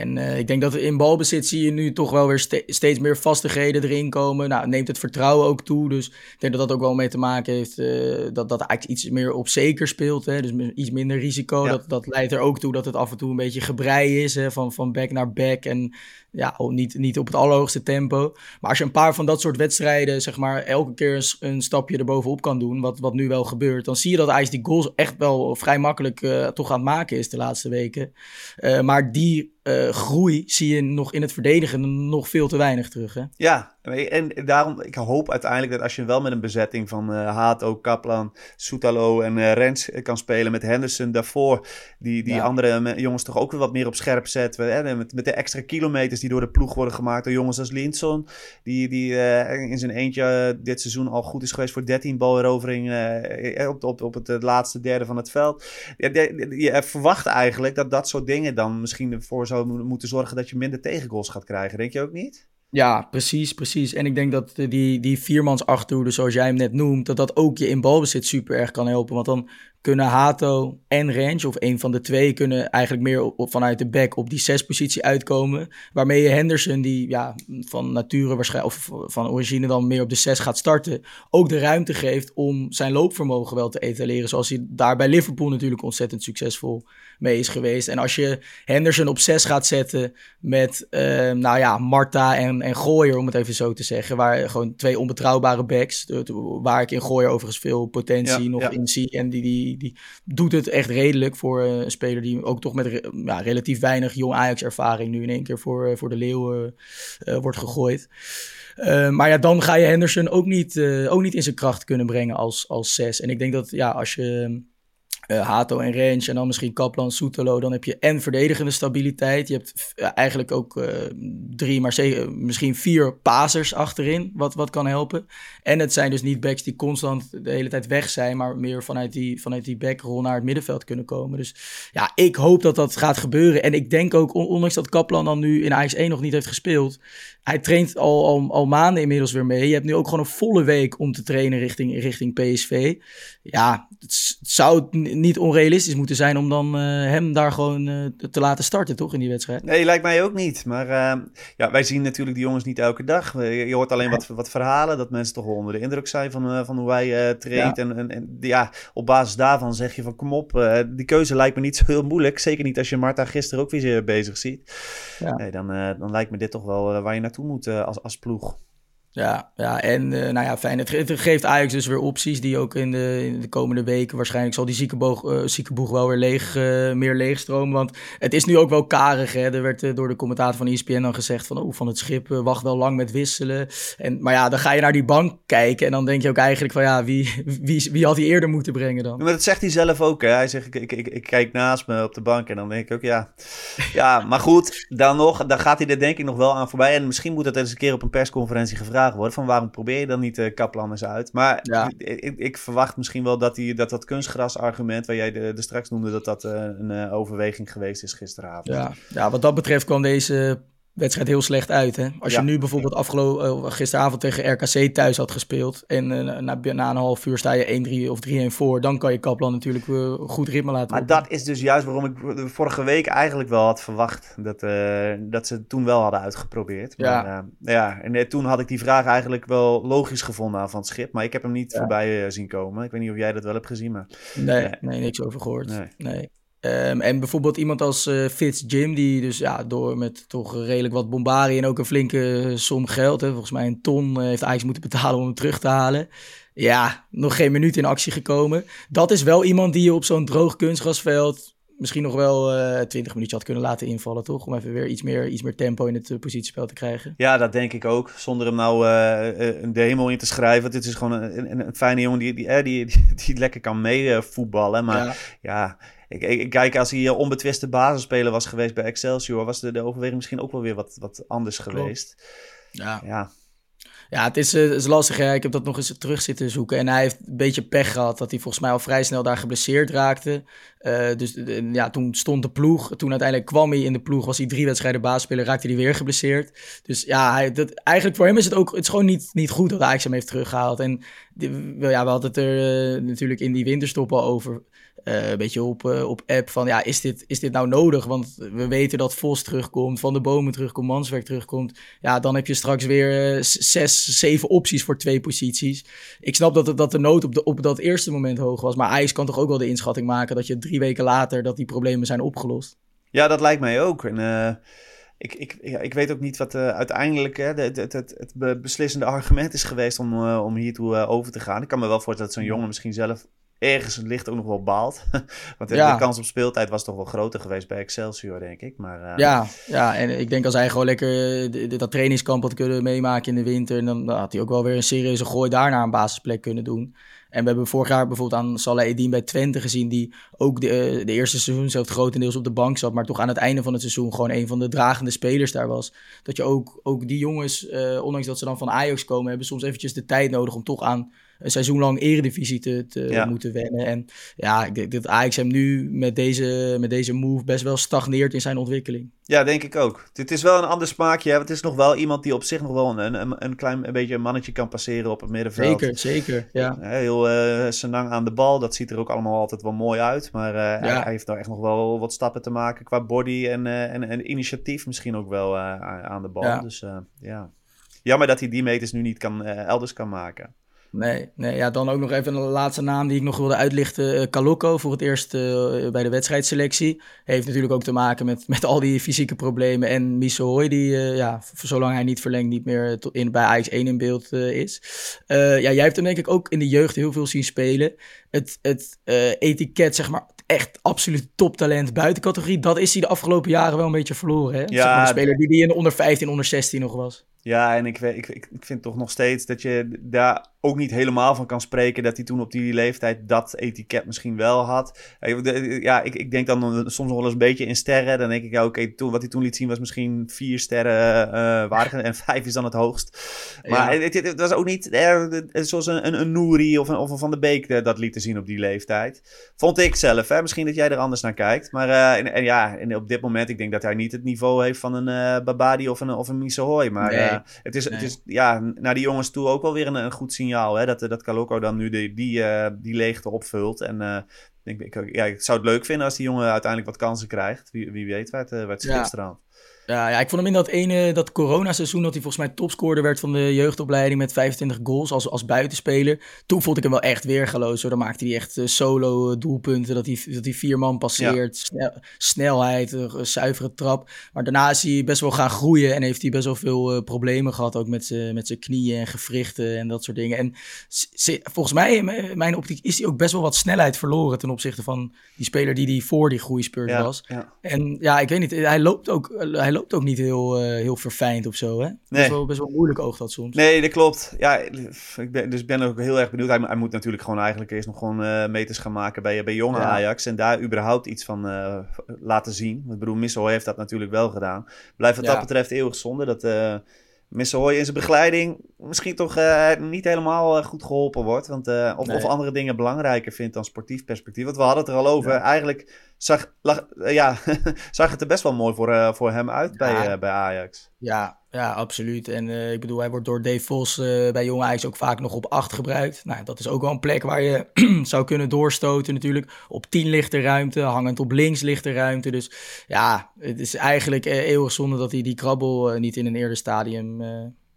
En uh, ik denk dat in balbezit zie je nu toch wel weer ste steeds meer vastigheden erin komen. Nou, neemt het vertrouwen ook toe. Dus ik denk dat dat ook wel mee te maken heeft uh, dat dat eigenlijk iets meer op zeker speelt. Hè? Dus iets minder risico. Ja. Dat, dat leidt er ook toe dat het af en toe een beetje gebrei is. Hè? Van, van back naar back. En ja, niet, niet op het allerhoogste tempo. Maar als je een paar van dat soort wedstrijden, zeg maar, elke keer een, een stapje erbovenop kan doen, wat, wat nu wel gebeurt, dan zie je dat Ajax die goals echt wel vrij makkelijk uh, toch aan het maken is de laatste weken. Uh, maar die uh, groei zie je nog in het verdedigen nog veel te weinig terug. Hè? Ja, en daarom, ik hoop uiteindelijk dat als je wel met een bezetting van uh, Hato, Kaplan, Soetalo en uh, Rens kan spelen met Henderson daarvoor, die, die ja. andere jongens toch ook weer wat meer op scherp zetten. Hè? Met, met de extra kilometers die door de ploeg worden gemaakt door jongens als Linson, die, die uh, in zijn eentje dit seizoen al goed is geweest voor 13 balveroveringen op, op, op het laatste derde van het veld. Je, je verwacht eigenlijk dat dat soort dingen dan misschien ervoor zou moeten zorgen dat je minder tegengoals gaat krijgen. Denk je ook niet? Ja, precies, precies. En ik denk dat die, die viermans achterhoede, zoals jij hem net noemt, dat dat ook je in balbezit super erg kan helpen. Want dan kunnen Hato en Range, of een van de twee, kunnen eigenlijk meer op, vanuit de back op die zespositie uitkomen. Waarmee je Henderson, die ja, van nature waarschijnlijk, of van origine dan meer op de zes gaat starten, ook de ruimte geeft om zijn loopvermogen wel te etaleren. Zoals hij daar bij Liverpool natuurlijk ontzettend succesvol mee is geweest. En als je Henderson op zes gaat zetten met, uh, nou ja, Marta en, en Gooier, om het even zo te zeggen. Waar gewoon twee onbetrouwbare backs, waar ik in Gooier overigens veel potentie ja, nog ja. in zie. En die, die doet het echt redelijk voor eh, een speler die ook toch met ja, relatief weinig jong Ajax-ervaring nu in één keer voor, eh, voor de Leeuwen uh, wordt gegooid. Uh, maar ja, dan ga je Henderson ook niet, ook niet in zijn kracht kunnen brengen als, als zes. En ik denk dat ja, als je uh, Hato en Range en dan misschien Kaplan, Soetelo. Dan heb je en verdedigende stabiliteit. Je hebt uh, eigenlijk ook uh, drie, maar misschien vier pasers achterin, wat, wat kan helpen. En het zijn dus niet backs die constant de hele tijd weg zijn, maar meer vanuit die, vanuit die backrol naar het middenveld kunnen komen. Dus ja, ik hoop dat dat gaat gebeuren. En ik denk ook, ondanks dat Kaplan dan nu in Ajax 1 nog niet heeft gespeeld, hij traint al, al, al, maanden inmiddels weer mee. Je hebt nu ook gewoon een volle week om te trainen richting, richting PSV. Ja, het, het zou niet onrealistisch moeten zijn om dan uh, hem daar gewoon uh, te laten starten, toch, in die wedstrijd? Nee, lijkt mij ook niet. Maar uh, ja, wij zien natuurlijk die jongens niet elke dag. Je hoort alleen wat, wat verhalen, dat mensen toch wel onder de indruk zijn van, van hoe hij traint. Ja. En, en, en, ja, op basis daarvan zeg je van, kom op, die keuze lijkt me niet zo heel moeilijk. Zeker niet als je Marta gisteren ook weer bezig ziet. Ja. Nee, dan, dan lijkt me dit toch wel waar je naartoe moet als, als ploeg. Ja, ja en uh, nou ja, fijn. Het, geeft Ajax dus weer opties die ook in de, in de komende weken waarschijnlijk zal die ziekenboog, uh, ziekenboeg wel weer leeg, uh, meer leegstromen. Want het is nu ook wel karig. Hè? Er werd door de commentator van ESPN dan gezegd van, oh, van het schip wacht wel lang met wisselen. En, maar ja, dan ga je naar die bank kijken en dan denk je ook eigenlijk van, ja, wie, wie, wie had hij eerder moeten brengen dan? Maar dat zegt hij zelf ook. Hè? Hij zegt, ik, ik, ik, kijk naast me op de bank en dan denk ik ook, ja, ja, maar goed, dan nog, dan gaat hij er denk ik nog wel aan voorbij. En misschien moet het eens een keer op een persconferentie gevraagd wordt van waarom probeer je dan niet uh, Kaplan eens uit? Maar Ja. ik, ik verwacht misschien wel dat die, dat, dat kunstgras-argument waar jij de, de straks noemde, dat dat eh, een eh, overweging geweest is gisteravond. Ja. ja, wat dat betreft kwam deze wedstrijd heel slecht uit. Hè? Als Ja. je nu bijvoorbeeld afgelopen gisteravond tegen RKC thuis had gespeeld en eh, na, na een half uur sta je 1-3 of 3-1 voor, dan kan je Kaplan natuurlijk eh, goed ritme laten Maar dat is dus juist waarom ik vorige week eigenlijk wel had verwacht dat, eh, dat ze het toen wel hadden uitgeprobeerd. Maar, Ja. ja. ja, en eh, toen had ik die vraag eigenlijk wel logisch gevonden aan Van het Schip, maar ik heb hem niet Ja. voorbij eh, zien komen. Ik weet niet of jij dat wel hebt gezien, maar Nee, Nee. nee, niks over gehoord. Nee. Nee. Ehm, en bijvoorbeeld iemand als eh Fitz Jim, die dus ja, door met toch redelijk wat bombarie en ook een flinke som geld, hè, volgens mij een ton, eh, heeft Ajax moeten betalen om hem terug te halen. Ja, nog geen minuut in actie gekomen. Dat is wel iemand die je op zo'n droog kunstgrasveld misschien nog wel eh 20 minuutjes had kunnen laten invallen, toch? Om even weer iets meer, iets meer tempo in het eh, positiespel te krijgen. ja, dat denk ik ook. Zonder hem nou eh, eh, de hemel in te schrijven. Want Dit is gewoon een, een, een fijne jongen die, die, eh, die, die, die lekker kan meevoetballen. maar Ja. ja, ik, ik, kijk, als hij eh, onbetwiste basisspeler was geweest bij Excelsior, was de, de overweging misschien ook wel weer wat, wat anders geweest. Ja. Ja, Ja, het is, eh, het is lastig. Ik heb dat nog eens terug zitten zoeken. En hij heeft een beetje pech gehad dat hij volgens mij al vrij snel daar geblesseerd raakte. Eh, dus eh, ja, toen stond de ploeg. Toen uiteindelijk kwam hij in de ploeg. Was hij drie wedstrijden basisspeler. Raakte hij weer geblesseerd. Dus ja, hij, dat, eigenlijk voor hem is het ook. Het is gewoon niet, niet goed dat Ajax hem heeft teruggehaald. En ja, we hadden het er natuurlijk in die winterstop al over. Eh, een beetje op, eh, op app van ja, is dit, is dit nou nodig? Want we weten dat Vos terugkomt, Van de Bomen terugkomt, Manswerk terugkomt. Ja, dan heb je straks weer eh, zes, zeven opties voor twee posities. Ik snap dat, dat de nood op, de, op dat eerste moment hoog was. Maar Ajax kan toch ook wel de inschatting maken dat je drie weken later dat die problemen zijn opgelost. Ja, dat lijkt mij ook. En ik, ik, ja, ik weet ook niet wat uiteindelijk hè, de- het, het, het, het be- beslissende argument is geweest om, eh, om hiertoe over te gaan. Ik kan me wel voorstellen dat zo'n jongen misschien zelf ergens licht ook nog wel baalt. Want de, Ja. de kans op speeltijd was toch wel groter geweest bij Excelsior, denk ik. Maar eh, Ja, ja, en ik denk als hij gewoon lekker eh, dat trainingskamp had kunnen meemaken in de winter, en dan, had hij ook wel weer een serieuze gooi daar naar een basisplek kunnen doen. En we hebben vorig jaar bijvoorbeeld aan Salah Eddin bij Twente gezien, die ook de, eh, de eerste seizoen zelf grotendeels op de bank zat, maar toch aan het einde van het seizoen gewoon een van de dragende spelers daar was. Dat je ook, ook die jongens, ondanks dat ze dan van Ajax komen, hebben soms eventjes de tijd nodig om toch aan een seizoen lang eredivisie te, te Ja. moeten wennen. En ja, ik denk dat Ajax hem nu met deze, met deze move best wel stagneert in zijn ontwikkeling. Ja, denk ik ook. Het is wel een ander smaakje. Hè? Het is nog wel iemand die op zich nog wel een, een, een klein een beetje een mannetje kan passeren op het middenveld. Zeker, zeker. Ja. Hè, Heel eh senang aan de bal. Dat ziet er ook allemaal altijd wel mooi uit. Maar eh, hij, hij heeft nou echt nog wel wat stappen te maken qua body en, eh, en, en initiatief misschien ook wel eh, aan- de bal. Ja. Dus eh, ja. Jammer dat hij die meters nu niet kan, eh, elders kan maken. Nee, nee, ja, dan ook nog even een laatste naam die ik nog wilde uitlichten. Eh, Kaloko voor het eerst eh, bij de wedstrijdselectie. Heeft natuurlijk ook te maken met, met al die fysieke problemen. En Miso Hoi, die eh, ja, voor zolang hij niet verlengt, niet meer tot in, bij Ajax 1 in beeld is. Ja, jij hebt hem denk ik ook in de jeugd heel veel zien spelen. Het, het etiket, zeg maar, echt absoluut toptalent buiten categorie. Dat is hij de afgelopen jaren wel een beetje verloren. Hè? Ja, zeg maar, de speler die, die in de onder 15, onder 16 nog was. Ja, en ik, ik, ik, vind toch nog steeds dat je daar ook niet helemaal van kan spreken dat hij toen op die leeftijd dat etiket misschien wel had. Ja, ik, ik denk dan soms nog wel eens een beetje in sterren. Dan denk ik, ja, oké, toen, wat hij toen liet zien was misschien vier sterren waardig en vijf is dan het hoogst. Maar Ja. het, het, het was ook niet eh, zoals een, een, een Nouri of een, of een Van de Beek dat lieten zien op die leeftijd. Vond ik zelf, hè? misschien dat jij er anders naar kijkt. Maar en, en ja, en op dit moment, ik denk dat hij niet het niveau heeft van een Babadi of een, of een. Maar Nee. Eh, het, is, het is ja, naar die jongens toe ook wel weer een, een goed signaal. Hè? Dat, dat Calocco dan nu die, die, eh, die leegte opvult. En eh, ik, ik, ja, ik zou het leuk vinden als die jongen uiteindelijk wat kansen krijgt. Wie, wie weet waar het, eh, waar het Ja. Ja, ja, ik vond hem in dat ene, dat coronaseizoen, dat hij volgens mij topscorer werd van de jeugdopleiding met 25 goals als, als buitenspeler. Toen vond ik hem wel echt weergaloos. Hoor. Dan maakte hij echt eh, solo eh, doelpunten, dat hij, dat hij vier man passeert. Snel- snelheid, eh, zuivere trap. Maar daarna is hij best wel gaan groeien en heeft hij best wel veel problemen gehad. Ook met zijn met zijn knieën en gewrichten en dat soort dingen. En volgens mij, in mijn- mijn optiek, is hij ook best wel wat snelheid verloren ten opzichte van die speler die hij voor die groeispurt Ja, was. ja. En ja, ik weet niet, hij loopt ook, hij loopt ook niet heel, eh, heel verfijnd of zo, hè? Nee. Best, wel, best wel moeilijk oogt dat soms. Nee, dat klopt. Ja, ik ben, dus ik ben ook heel erg benieuwd. Hij, hij moet natuurlijk gewoon eigenlijk eerst nog gewoon eh, meters gaan maken bij, bij jonge Ja. Ajax. En daar überhaupt iets van eh, laten zien. Ik bedoel, Missel heeft dat natuurlijk wel gedaan. Blijft wat Ja. dat betreft eeuwig zonde. Dat, eh, Misselhooi in zijn begeleiding misschien toch uh, niet helemaal uh, goed geholpen wordt. Want, uh, of, nee. of, andere dingen belangrijker vindt dan sportief perspectief. Want we hadden het er al over. Ja. Eigenlijk zag, lag, ja, zag het er best wel mooi voor, voor hem uit bij, ja. bij Ajax. Ja, ja, absoluut. En ik bedoel, hij wordt door Dave Vos bij Jong Ajax ook vaak nog op 8 gebruikt. Nou, dat is ook wel een plek waar je zou kunnen doorstoten natuurlijk. Op 10 ligt er ruimte, hangend op links ligt er ruimte. Dus ja, het is eigenlijk eeuwig zonde dat hij die krabbel niet in een eerder stadium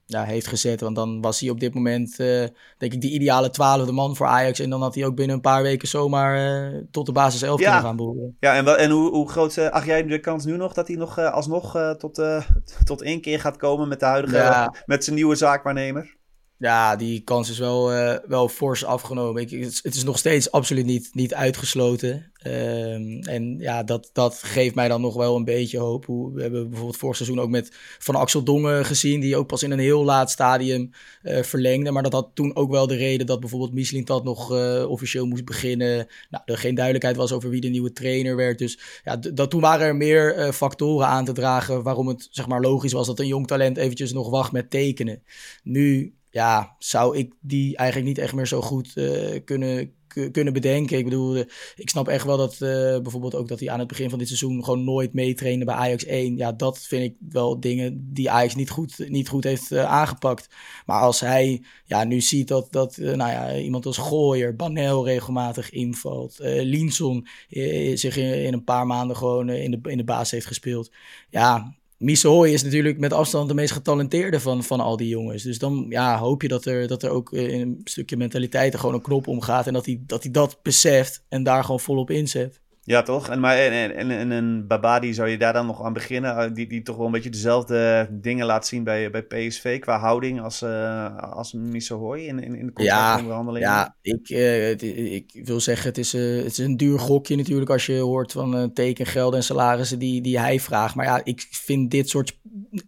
ja, heeft gezet. Want dan was hij op dit moment, uh, denk ik, de ideale twaalfde man voor Ajax. En dan had hij ook binnen een paar weken zomaar uh, tot de basis 11 ja. kunnen gaan behoren. Ja, en, wel, en hoe, hoe groot uh, acht jij de kans nu nog dat hij nog alsnog tot, tot één keer gaat komen met de huidige, ja. met zijn nieuwe zaakwaarnemer? Ja, die kans is wel, uh, wel fors afgenomen. Ik, het, is, nog steeds absoluut niet, niet uitgesloten. Um, en ja, dat, dat geeft mij dan nog wel een beetje hoop. We hebben bijvoorbeeld vorig seizoen ook met Van Axel Dongen gezien, die ook pas in een heel laat stadium uh, verlengde. Maar dat had toen ook wel de reden dat bijvoorbeeld Michelin dat nog uh, officieel moest beginnen. Nou, er geen duidelijkheid was over wie de nieuwe trainer werd. Dus ja, dat, toen waren er meer factoren aan te dragen waarom het zeg maar logisch was dat een jong talent eventjes nog wacht met tekenen. Nu ja, zou ik die eigenlijk niet echt meer zo goed uh, kunnen, kunnen bedenken. Ik bedoel, uh, ik snap echt wel dat uh, bijvoorbeeld ook dat hij aan het begin van dit seizoen gewoon nooit meetrainde bij Ajax 1. Ja, dat vind ik wel dingen die Ajax niet goed, niet goed heeft aangepakt. Maar als hij ja, nu ziet dat, dat nou ja, iemand als Gooier, Banel regelmatig invalt, Linson zich in, in, een paar maanden gewoon in, de, in de baas heeft gespeeld. Ja, Misohoy is natuurlijk met afstand de meest getalenteerde van, van al die jongens. Dus dan ja, hoop je dat er, dat er ook in een stukje mentaliteit er gewoon een knop omgaat. En dat hij, dat hij dat beseft en daar gewoon volop inzet. Ja, toch? En, maar, en, en, en een Babadi zou je daar dan nog aan beginnen? Die, die toch wel een beetje dezelfde dingen laat zien bij, bij PSV qua houding als, uh, als in, in, in de contractonderhandelingen? Ja, ja ik, uh, ik wil zeggen, het is, uh, het is een duur gokje natuurlijk als je hoort van tekengelden en salarissen die, die hij vraagt. Maar ja, ik vind dit soort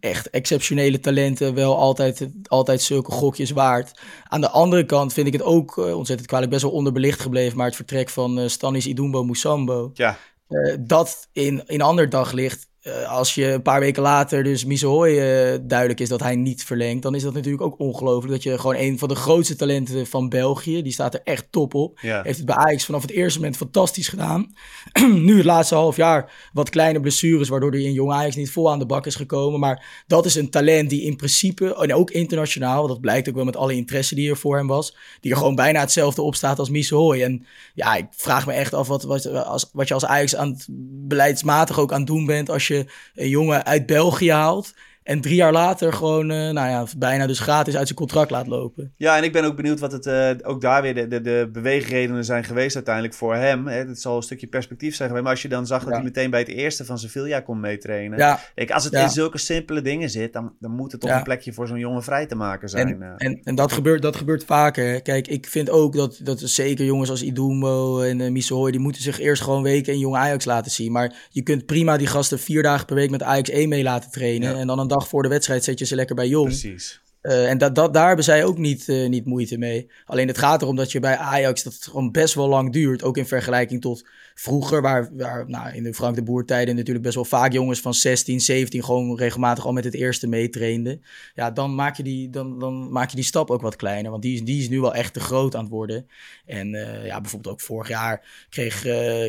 echt exceptionele talenten wel altijd, altijd zulke gokjes waard. Aan de andere kant vind ik het ook ontzettend kwalijk, best wel onderbelicht gebleven. Maar het vertrek van Stanis Idumbo Musambo ja. Uh, dat in, in ander daglicht uh, als je een paar weken later dus Misohoy uh, duidelijk is dat hij niet verlengt, dan is dat natuurlijk ook ongelooflijk. Dat je gewoon een van de grootste talenten van België, die staat er echt top op. Ja. Heeft het bij Ajax vanaf het eerste moment fantastisch gedaan. nu het laatste half jaar wat kleine blessures, waardoor hij in jong Ajax niet vol aan de bak is gekomen. Maar dat is een talent die in principe, en ook internationaal, dat blijkt ook wel met alle interesse die er voor hem was, die er gewoon bijna hetzelfde op staat als Misohoy. En ja, ik vraag me echt af wat, wat, als, wat je als Ajax aan het beleidsmatig ook aan het doen bent als je een jongen uit België haalt. En drie jaar later gewoon, uh, nou ja, bijna dus gratis uit zijn contract laat lopen. Ja, en ik ben ook benieuwd wat het uh, ook daar weer de, de, de beweegredenen zijn geweest uiteindelijk voor hem. Hè. Het zal een stukje perspectief zijn geweest. Maar als je dan zag dat hij meteen bij het eerste van Sevilla kon meetrainen. Ja. Kijk, als het ja. in zulke simpele dingen zit, dan, dan moet het toch een plekje voor zo'n jongen vrij te maken zijn. En, en, en, dat, gebeurt, dat gebeurt vaker. Kijk, ik vind ook dat, dat zeker jongens als Idumbo en uh, Misohoy, die moeten zich eerst gewoon weken in jong Ajax laten zien. Maar je kunt prima die gasten vier dagen per week met Ajax 1 mee laten trainen. En dan een dag voor de wedstrijd zet je ze lekker bij jong. Precies. Uh, en dat, dat, daar hebben zij ook niet, uh, niet moeite mee. Alleen het gaat erom dat je bij Ajax dat gewoon best wel lang duurt. Ook in vergelijking tot vroeger, waar, waar nou, in de Frank de Boer tijden natuurlijk best wel vaak jongens van 16, 17 gewoon regelmatig al met het eerste meetrainden. Ja, dan maak, je die, dan, dan maak je die stap ook wat kleiner. Want die is, die is nu wel echt te groot aan het worden. En uh, ja, bijvoorbeeld ook vorig jaar kreeg,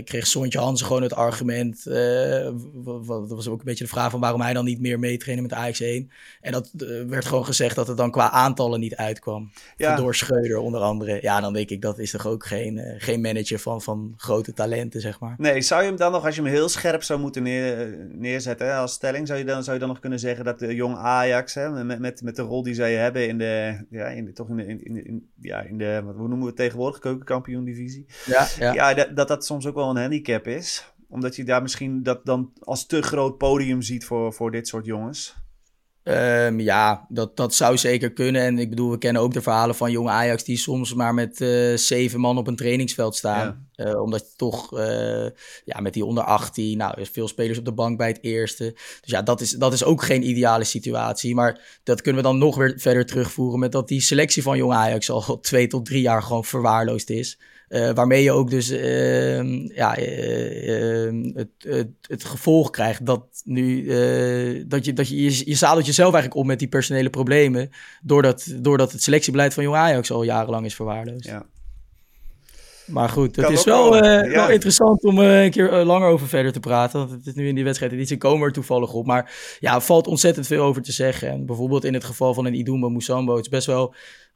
kreeg Sontje Hansen gewoon het argument. dat was ook een beetje de vraag van waarom hij dan niet meer meetrainen met Ajax 1. En dat werd gewoon gezegd dat het dan qua aantallen niet uitkwam. Ja. Door Schreuder onder andere. Ja, dan denk ik dat is toch ook geen, uh, geen manager van, van grote talenten, zeg maar. Nee, zou je hem dan nog, als je hem heel scherp zou moeten neer, neerzetten hè, als stelling, zou je, dan, zou je dan nog kunnen zeggen dat de jong Ajax, hè, met, met, met de rol die zij hebben in de, ja, in de, toch in de, in, in, in ja, in de, wat hoe noemen we het tegenwoordig, keukenkampioen divisie. Ja, ja. ja dat, dat dat soms ook wel een handicap is omdat je daar misschien dat dan als te groot podium ziet voor, voor dit soort jongens. Um, ja, dat, dat zou zeker kunnen. En ik bedoel, we kennen ook de verhalen van jonge Ajax die soms maar met uh, zeven man op een trainingsveld staan. Uh, omdat toch uh, ja, met die onder 18, nou, veel spelers op de bank bij het eerste. Dus ja, dat is, dat is ook geen ideale situatie. Maar dat kunnen we dan nog weer verder terugvoeren met dat die selectie van Jong Ajax al twee tot drie jaar gewoon verwaarloosd is. Uh, waarmee je ook dus ehm, ja, het, het, het, gevolg krijgt dat nu dat je, dat je, je, je zadelt jezelf eigenlijk op met die personele problemen. Doordat, doordat het selectiebeleid van Jong Ajax al jarenlang is verwaarloosd. Ja. Maar goed, het is wel, uh, wel interessant om uh, een keer uh, langer over verder te praten. Want het is nu in die wedstrijd editie komen er toevallig op. Maar ja, er valt ontzettend veel over te zeggen. En bijvoorbeeld in het geval van een Idumba Musambo, het is best wel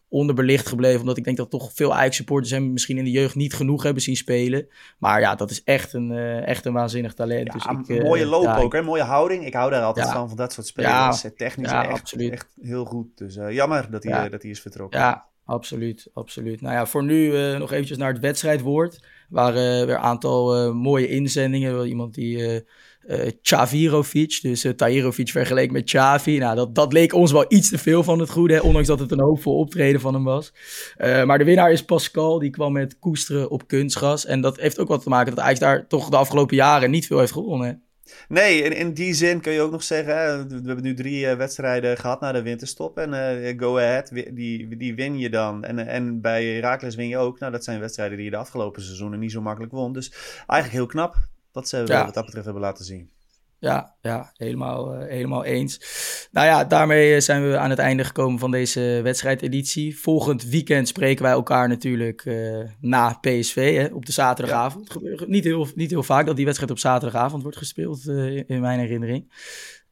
onderbelicht gebleven. Omdat ik denk dat toch veel Ajax-supporters hem misschien in de jeugd niet genoeg hebben zien spelen. Maar ja, dat is echt een, echt een waanzinnig talent. Ja, dus ik, mooie loop ja, ook, hè? mooie houding. Ik hou daar altijd van, van dat soort spelers. Technisch echt heel goed. Dus jammer dat hij, dat hij is vertrokken. Ja, Absoluut, absoluut. Nou ja, voor nu uh, nog eventjes naar het wedstrijdwoord. Waren uh, weer een aantal uh, mooie inzendingen. Iemand die Chavirovic, dus uh, Tahirovic vergeleken met Chavi. Nou, dat, dat leek ons wel iets te veel van het goede, hè, ondanks dat het een hoopvol optreden van hem was. maar de winnaar is Pascal, die kwam met koesteren op kunstgras. En dat heeft ook wat te maken dat hij daar toch de afgelopen jaren niet veel heeft gewonnen. Nee, in, in die zin kun je ook nog zeggen, hè, we hebben nu drie uh, wedstrijden gehad na de winterstop. En uh, Go Ahead, die, die win je dan. En, en bij Herakles win je ook. Nou, dat zijn wedstrijden die je de afgelopen seizoenen niet zo makkelijk won. Dus eigenlijk heel knap dat ze ja. wat dat betreft hebben laten zien. Ja, ja helemaal, uh, helemaal eens. Nou ja, daarmee zijn we aan het einde gekomen van deze wedstrijdeditie. Volgend weekend spreken wij elkaar natuurlijk uh, na PSV hè, op de zaterdagavond. Ja. Gebeurt niet heel, niet heel vaak dat die wedstrijd op zaterdagavond wordt gespeeld, uh, in mijn herinnering.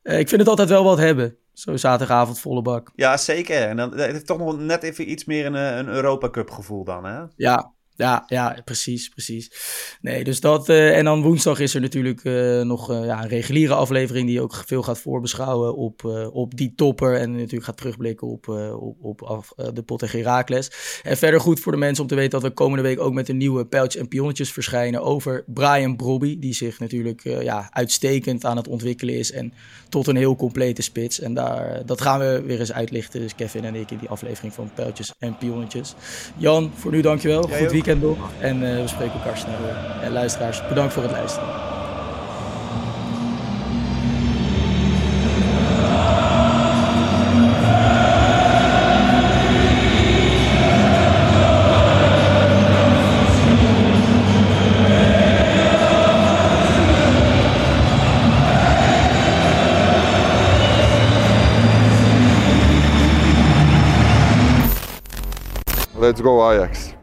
ik vind het altijd wel wat hebben. Zo zaterdagavond volle bak. Ja, zeker. En dan het heeft toch nog net even iets meer een, een Europa Cup gevoel dan, hè? Ja, ja, ja, precies, precies. Nee, dus dat. Uh, en dan woensdag is er natuurlijk uh, nog uh, ja, een reguliere aflevering die ook veel gaat voorbeschouwen op, op die topper. En natuurlijk gaat terugblikken op, op, op af, de pot tegen Herakles. En verder goed voor de mensen om te weten dat we komende week ook met een nieuwe pijltjes en pionnetjes verschijnen over Brian Brobby. Die zich natuurlijk ja, uitstekend aan het ontwikkelen is en tot een heel complete spits. En daar, dat gaan we weer eens uitlichten. Dus Kevin en ik in die aflevering van pijltjes en pionnetjes. Jan, voor nu dankjewel. Goed weekend nog. En uh, we spreken elkaar snel weer. En luisteraars, bedankt voor het luisteren. Let's go Ajax.